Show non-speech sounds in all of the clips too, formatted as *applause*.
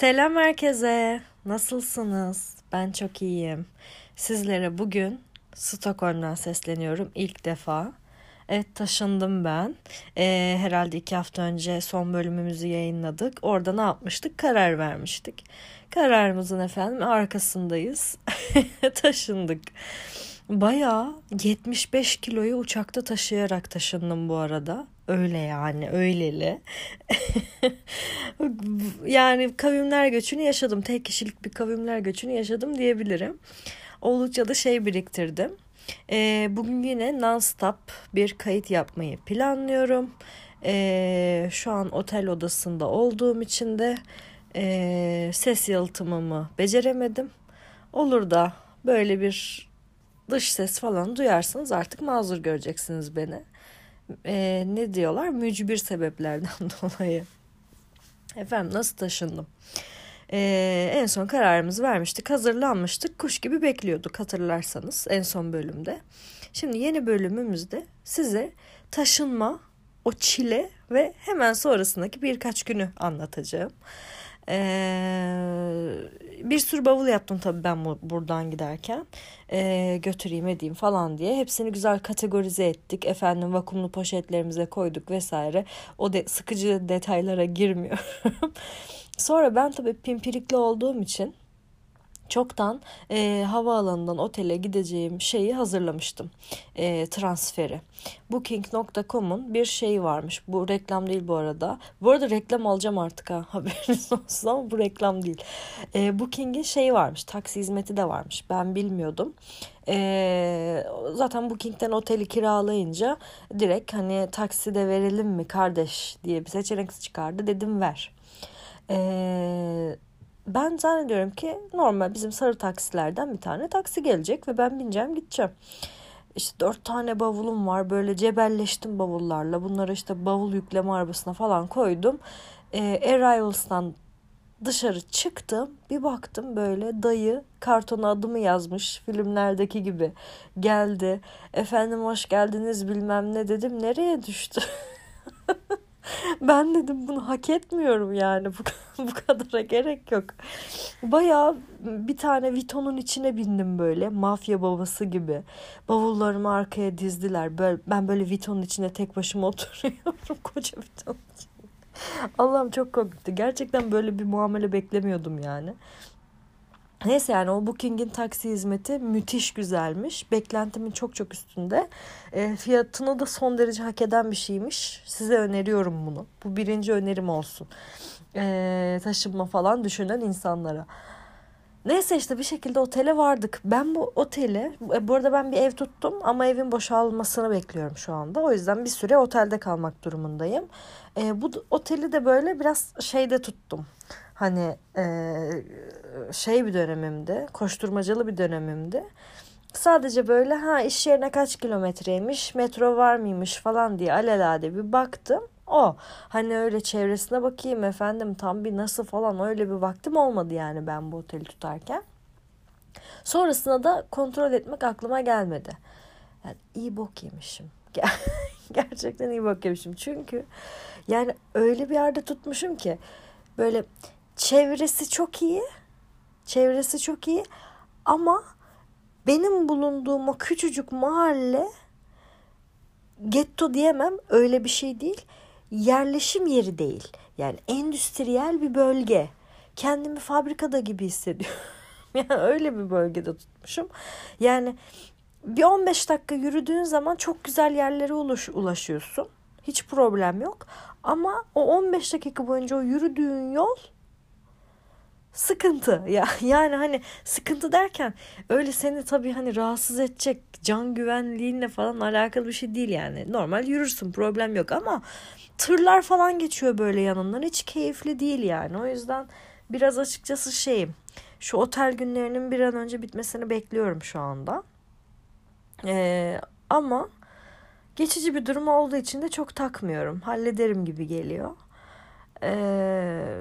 Selam herkese. Nasılsınız? Ben çok iyiyim. Sizlere bugün Stockholm'dan sesleniyorum ilk defa. Evet taşındım ben. Ee, herhalde iki hafta önce son bölümümüzü yayınladık. Orada ne yapmıştık? Karar vermiştik. Kararımızın efendim arkasındayız. *laughs* Taşındık. Bayağı 75 kiloyu uçakta taşıyarak taşındım bu arada. Öyle yani öyleli. *laughs* yani kavimler göçünü yaşadım. Tek kişilik bir kavimler göçünü yaşadım diyebilirim. Oldukça da şey biriktirdim. E, bugün yine non-stop bir kayıt yapmayı planlıyorum. E, şu an otel odasında olduğum için de e, ses yalıtımımı beceremedim. Olur da böyle bir dış ses falan duyarsanız artık mazur göreceksiniz beni. E, ne diyorlar? Mücbir sebeplerden *laughs* dolayı. Efendim nasıl taşındım? Ee, en son kararımızı vermiştik, hazırlanmıştık, kuş gibi bekliyorduk hatırlarsanız en son bölümde. Şimdi yeni bölümümüzde size taşınma, o çile ve hemen sonrasındaki birkaç günü anlatacağım. Ee, bir sürü bavul yaptım tabii ben buradan giderken. Ee, götüreyim edeyim falan diye. Hepsini güzel kategorize ettik. Efendim vakumlu poşetlerimize koyduk vesaire. O de, sıkıcı detaylara girmiyorum. *laughs* Sonra ben tabii pimpirikli olduğum için çoktan e, havaalanından otele gideceğim şeyi hazırlamıştım. E, transferi. Booking.com'un bir şeyi varmış. Bu reklam değil bu arada. Bu arada reklam alacağım artık ha *laughs* haberiniz olsun ama bu reklam değil. E, Booking'in şeyi varmış. Taksi hizmeti de varmış. Ben bilmiyordum. E, zaten Booking'den oteli kiralayınca direkt hani taksi de verelim mi kardeş diye bir seçenek çıkardı. Dedim ver. Eee ben zannediyorum ki normal bizim sarı taksilerden bir tane taksi gelecek ve ben bineceğim gideceğim. İşte dört tane bavulum var böyle cebelleştim bavullarla bunları işte bavul yükleme arabasına falan koydum. E, Arrivals'tan dışarı çıktım bir baktım böyle dayı kartona adımı yazmış filmlerdeki gibi geldi. Efendim hoş geldiniz bilmem ne dedim nereye düştü. *laughs* *laughs* ben dedim bunu hak etmiyorum yani bu, *laughs* bu kadara gerek yok. Bayağı bir tane Vito'nun içine bindim böyle mafya babası gibi. Bavullarımı arkaya dizdiler. Böyle, ben böyle Vito'nun içine tek başıma *laughs* oturuyorum koca Vito'nun içinde. Allah'ım çok korktu. Gerçekten böyle bir muamele beklemiyordum yani. Neyse yani o Booking'in taksi hizmeti müthiş güzelmiş. Beklentimin çok çok üstünde. E, fiyatını da son derece hak eden bir şeymiş. Size öneriyorum bunu. Bu birinci önerim olsun. E, taşınma falan düşünen insanlara. Neyse işte bir şekilde otele vardık. Ben bu oteli, e, bu arada ben bir ev tuttum ama evin boşalmasını bekliyorum şu anda. O yüzden bir süre otelde kalmak durumundayım. E, bu oteli de böyle biraz şeyde tuttum hani e, şey bir dönemimdi, koşturmacalı bir dönemimdi. Sadece böyle ha iş yerine kaç kilometreymiş, metro var mıymış falan diye alelade bir baktım. O hani öyle çevresine bakayım efendim tam bir nasıl falan öyle bir vaktim olmadı yani ben bu oteli tutarken. Sonrasında da kontrol etmek aklıma gelmedi. Yani iyi bok yemişim. *laughs* Gerçekten iyi bok yemişim. Çünkü yani öyle bir yerde tutmuşum ki böyle çevresi çok iyi. Çevresi çok iyi ama benim bulunduğum o küçücük mahalle getto diyemem öyle bir şey değil. Yerleşim yeri değil. Yani endüstriyel bir bölge. Kendimi fabrikada gibi hissediyorum. *laughs* yani öyle bir bölgede tutmuşum. Yani bir 15 dakika yürüdüğün zaman çok güzel yerlere ulaş, ulaşıyorsun. Hiç problem yok. Ama o 15 dakika boyunca o yürüdüğün yol sıkıntı. *laughs* Ya yani hani sıkıntı derken öyle seni tabii hani rahatsız edecek can güvenliğinle falan alakalı bir şey değil yani. Normal yürürsün problem yok ama tırlar falan geçiyor böyle yanından. Hiç keyifli değil yani. O yüzden biraz açıkçası şeyim şu otel günlerinin bir an önce bitmesini bekliyorum şu anda. Ee, ama geçici bir durum olduğu için de çok takmıyorum. Hallederim gibi geliyor ee,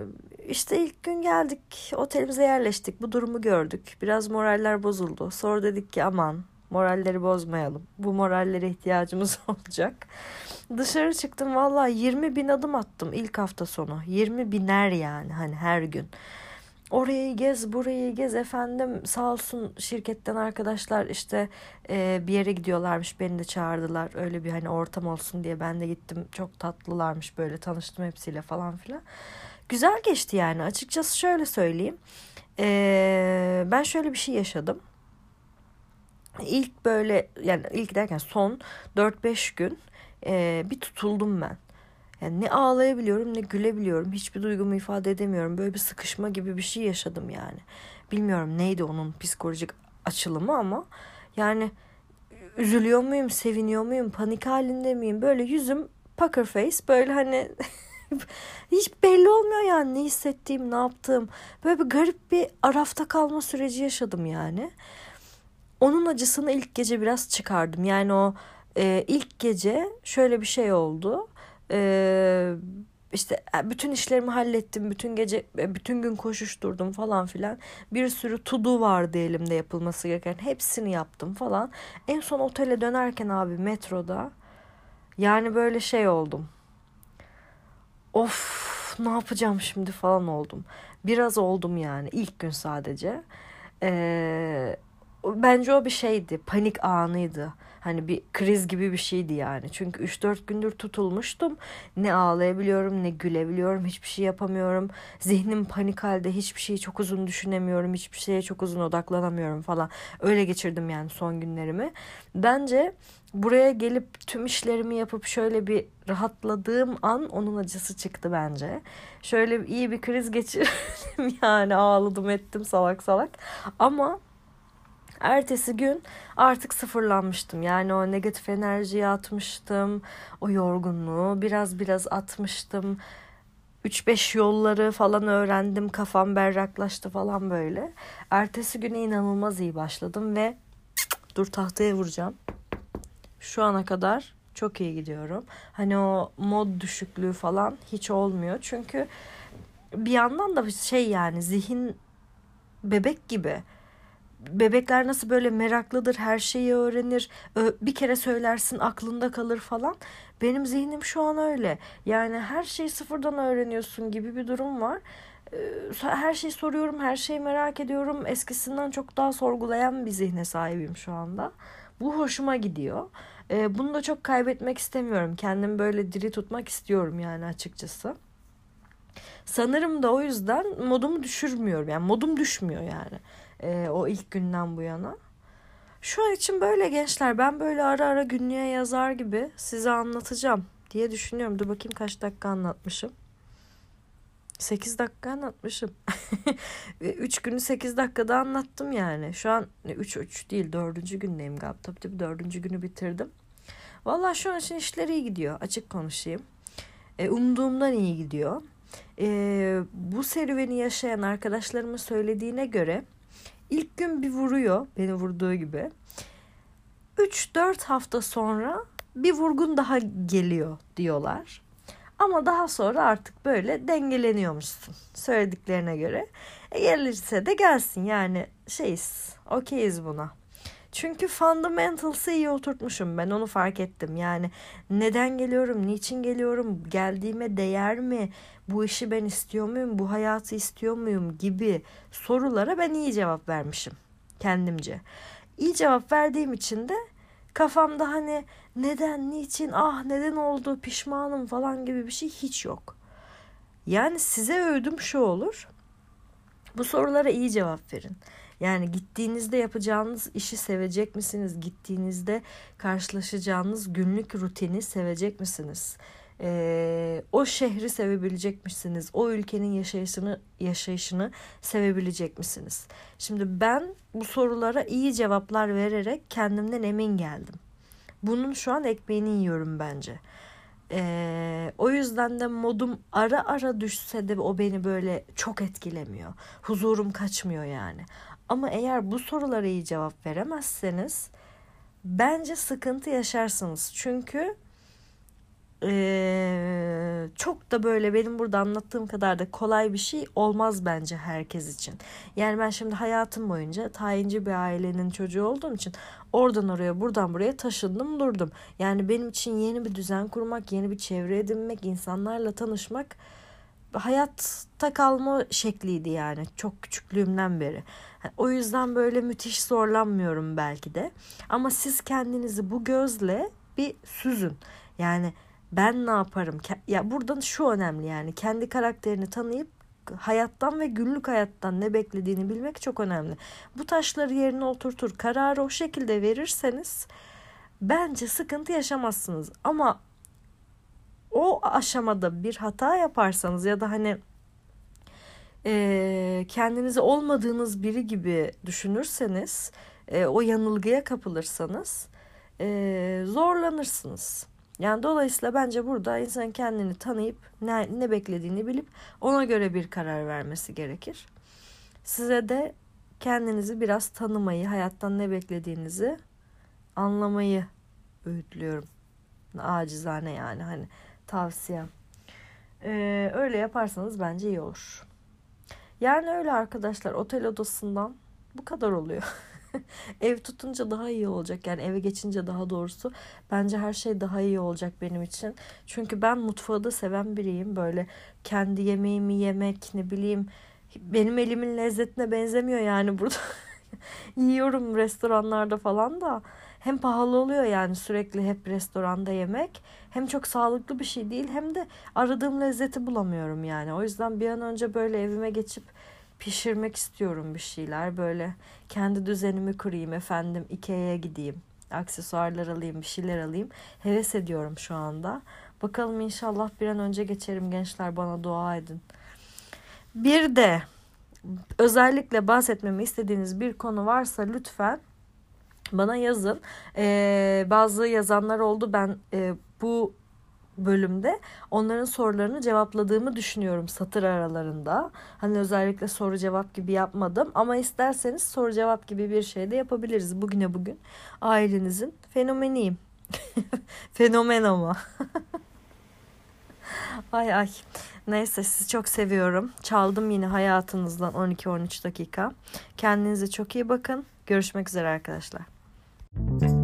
işte ilk gün geldik otelimize yerleştik bu durumu gördük biraz moraller bozuldu sonra dedik ki aman Moralleri bozmayalım. Bu morallere ihtiyacımız *laughs* olacak. Dışarı çıktım valla 20 bin adım attım ilk hafta sonu. 20 biner yani hani her gün. Orayı gez burayı gez efendim sağ olsun şirketten arkadaşlar işte e, bir yere gidiyorlarmış beni de çağırdılar. Öyle bir hani ortam olsun diye ben de gittim. Çok tatlılarmış böyle tanıştım hepsiyle falan filan. Güzel geçti yani. Açıkçası şöyle söyleyeyim. E, ben şöyle bir şey yaşadım. İlk böyle yani ilk derken son 4-5 gün e, bir tutuldum ben. Yani ne ağlayabiliyorum ne gülebiliyorum. Hiçbir duygumu ifade edemiyorum. Böyle bir sıkışma gibi bir şey yaşadım yani. Bilmiyorum neydi onun psikolojik açılımı ama yani üzülüyor muyum, seviniyor muyum, panik halinde miyim? Böyle yüzüm poker face böyle hani *laughs* hiç belli olmuyor yani ne hissettiğim, ne yaptığım. Böyle bir garip bir arafta kalma süreci yaşadım yani. Onun acısını ilk gece biraz çıkardım. Yani o e, ilk gece şöyle bir şey oldu. E, işte e, bütün işlerimi hallettim. Bütün gece e, bütün gün koşuşturdum falan filan. Bir sürü to vardı elimde yapılması gereken. Hepsini yaptım falan. En son otele dönerken abi metroda yani böyle şey oldum. Of ne yapacağım şimdi falan oldum. Biraz oldum yani ilk gün sadece. Eee bence o bir şeydi. Panik anıydı. Hani bir kriz gibi bir şeydi yani. Çünkü 3-4 gündür tutulmuştum. Ne ağlayabiliyorum ne gülebiliyorum. Hiçbir şey yapamıyorum. Zihnim panik halde. Hiçbir şeyi çok uzun düşünemiyorum. Hiçbir şeye çok uzun odaklanamıyorum falan. Öyle geçirdim yani son günlerimi. Bence buraya gelip tüm işlerimi yapıp şöyle bir rahatladığım an onun acısı çıktı bence. Şöyle iyi bir kriz geçirdim *laughs* yani ağladım ettim salak salak. Ama Ertesi gün artık sıfırlanmıştım. Yani o negatif enerjiyi atmıştım. O yorgunluğu biraz biraz atmıştım. 3-5 yolları falan öğrendim. Kafam berraklaştı falan böyle. Ertesi güne inanılmaz iyi başladım ve dur tahtaya vuracağım. Şu ana kadar çok iyi gidiyorum. Hani o mod düşüklüğü falan hiç olmuyor. Çünkü bir yandan da şey yani zihin bebek gibi bebekler nasıl böyle meraklıdır, her şeyi öğrenir, bir kere söylersin aklında kalır falan. Benim zihnim şu an öyle. Yani her şeyi sıfırdan öğreniyorsun gibi bir durum var. Her şeyi soruyorum, her şeyi merak ediyorum. Eskisinden çok daha sorgulayan bir zihne sahibim şu anda. Bu hoşuma gidiyor. Bunu da çok kaybetmek istemiyorum. Kendimi böyle diri tutmak istiyorum yani açıkçası. Sanırım da o yüzden modumu düşürmüyorum. Yani modum düşmüyor yani e, o ilk günden bu yana. Şu an için böyle gençler ben böyle ara ara günlüğe yazar gibi size anlatacağım diye düşünüyorum. Dur bakayım kaç dakika anlatmışım. 8 dakika anlatmışım. *laughs* 3 günü 8 dakikada anlattım yani. Şu an 3 3 değil 4. gündeyim galiba. Tabii tabii 4. günü bitirdim. Valla şu an için işler iyi gidiyor. Açık konuşayım. E, umduğumdan iyi gidiyor. E, bu serüveni yaşayan arkadaşlarımın söylediğine göre İlk gün bir vuruyor beni vurduğu gibi. 3-4 hafta sonra bir vurgun daha geliyor diyorlar. Ama daha sonra artık böyle dengeleniyormuşsun söylediklerine göre. E gelirse de gelsin yani şeyiz okeyiz buna. Çünkü fundamentals'ı iyi oturtmuşum ben onu fark ettim. Yani neden geliyorum, niçin geliyorum, geldiğime değer mi, bu işi ben istiyor muyum, bu hayatı istiyor muyum gibi sorulara ben iyi cevap vermişim kendimce. İyi cevap verdiğim için de kafamda hani neden, niçin, ah neden oldu, pişmanım falan gibi bir şey hiç yok. Yani size övdüm şu olur. Bu sorulara iyi cevap verin. Yani gittiğinizde yapacağınız işi sevecek misiniz? Gittiğinizde karşılaşacağınız günlük rutini sevecek misiniz? Ee, o şehri sevebilecek misiniz? O ülkenin yaşayışını yaşayışını sevebilecek misiniz? Şimdi ben bu sorulara iyi cevaplar vererek kendimden emin geldim. Bunun şu an ekmeğini yiyorum bence. Ee, o yüzden de modum ara ara düşse de o beni böyle çok etkilemiyor. Huzurum kaçmıyor yani. Ama eğer bu sorulara iyi cevap veremezseniz bence sıkıntı yaşarsınız. Çünkü ee, çok da böyle benim burada anlattığım kadar da kolay bir şey olmaz bence herkes için. Yani ben şimdi hayatım boyunca tayinci bir ailenin çocuğu olduğum için Oradan oraya buradan buraya taşındım durdum. Yani benim için yeni bir düzen kurmak, yeni bir çevre edinmek, insanlarla tanışmak hayatta kalma şekliydi yani çok küçüklüğümden beri. O yüzden böyle müthiş zorlanmıyorum belki de. Ama siz kendinizi bu gözle bir süzün. Yani ben ne yaparım? Ya buradan şu önemli yani kendi karakterini tanıyıp hayattan ve günlük hayattan ne beklediğini bilmek çok önemli. Bu taşları yerine oturtur. Kararı o şekilde verirseniz bence sıkıntı yaşamazsınız. Ama o aşamada bir hata yaparsanız ya da hani e, kendinizi olmadığınız biri gibi düşünürseniz e, o yanılgıya kapılırsanız e, zorlanırsınız. Yani dolayısıyla bence burada insan kendini tanıyıp ne, ne beklediğini bilip ona göre bir karar vermesi gerekir. Size de kendinizi biraz tanımayı, hayattan ne beklediğinizi anlamayı öğütlüyorum. Acizane yani hani tavsiyem. Ee, öyle yaparsanız bence iyi olur. Yani öyle arkadaşlar otel odasından bu kadar oluyor. *laughs* Ev tutunca daha iyi olacak. Yani eve geçince daha doğrusu bence her şey daha iyi olacak benim için. Çünkü ben mutfağı da seven biriyim. Böyle kendi yemeğimi yemek ne bileyim benim elimin lezzetine benzemiyor yani burada. *laughs* Yiyorum restoranlarda falan da hem pahalı oluyor yani sürekli hep restoranda yemek. Hem çok sağlıklı bir şey değil hem de aradığım lezzeti bulamıyorum yani. O yüzden bir an önce böyle evime geçip pişirmek istiyorum bir şeyler. Böyle kendi düzenimi kurayım efendim Ikea'ya gideyim. Aksesuarlar alayım bir şeyler alayım. Heves ediyorum şu anda. Bakalım inşallah bir an önce geçerim gençler bana dua edin. Bir de özellikle bahsetmemi istediğiniz bir konu varsa lütfen bana yazın. Ee, bazı yazanlar oldu. Ben e, bu bölümde onların sorularını cevapladığımı düşünüyorum satır aralarında. Hani özellikle soru cevap gibi yapmadım ama isterseniz soru cevap gibi bir şey de yapabiliriz bugüne bugün. Ailenizin fenomeniyim. *laughs* Fenomen ama. *laughs* ay ay. Neyse sizi çok seviyorum. Çaldım yine hayatınızdan 12-13 dakika. Kendinize çok iyi bakın. Görüşmek üzere arkadaşlar. Thank you.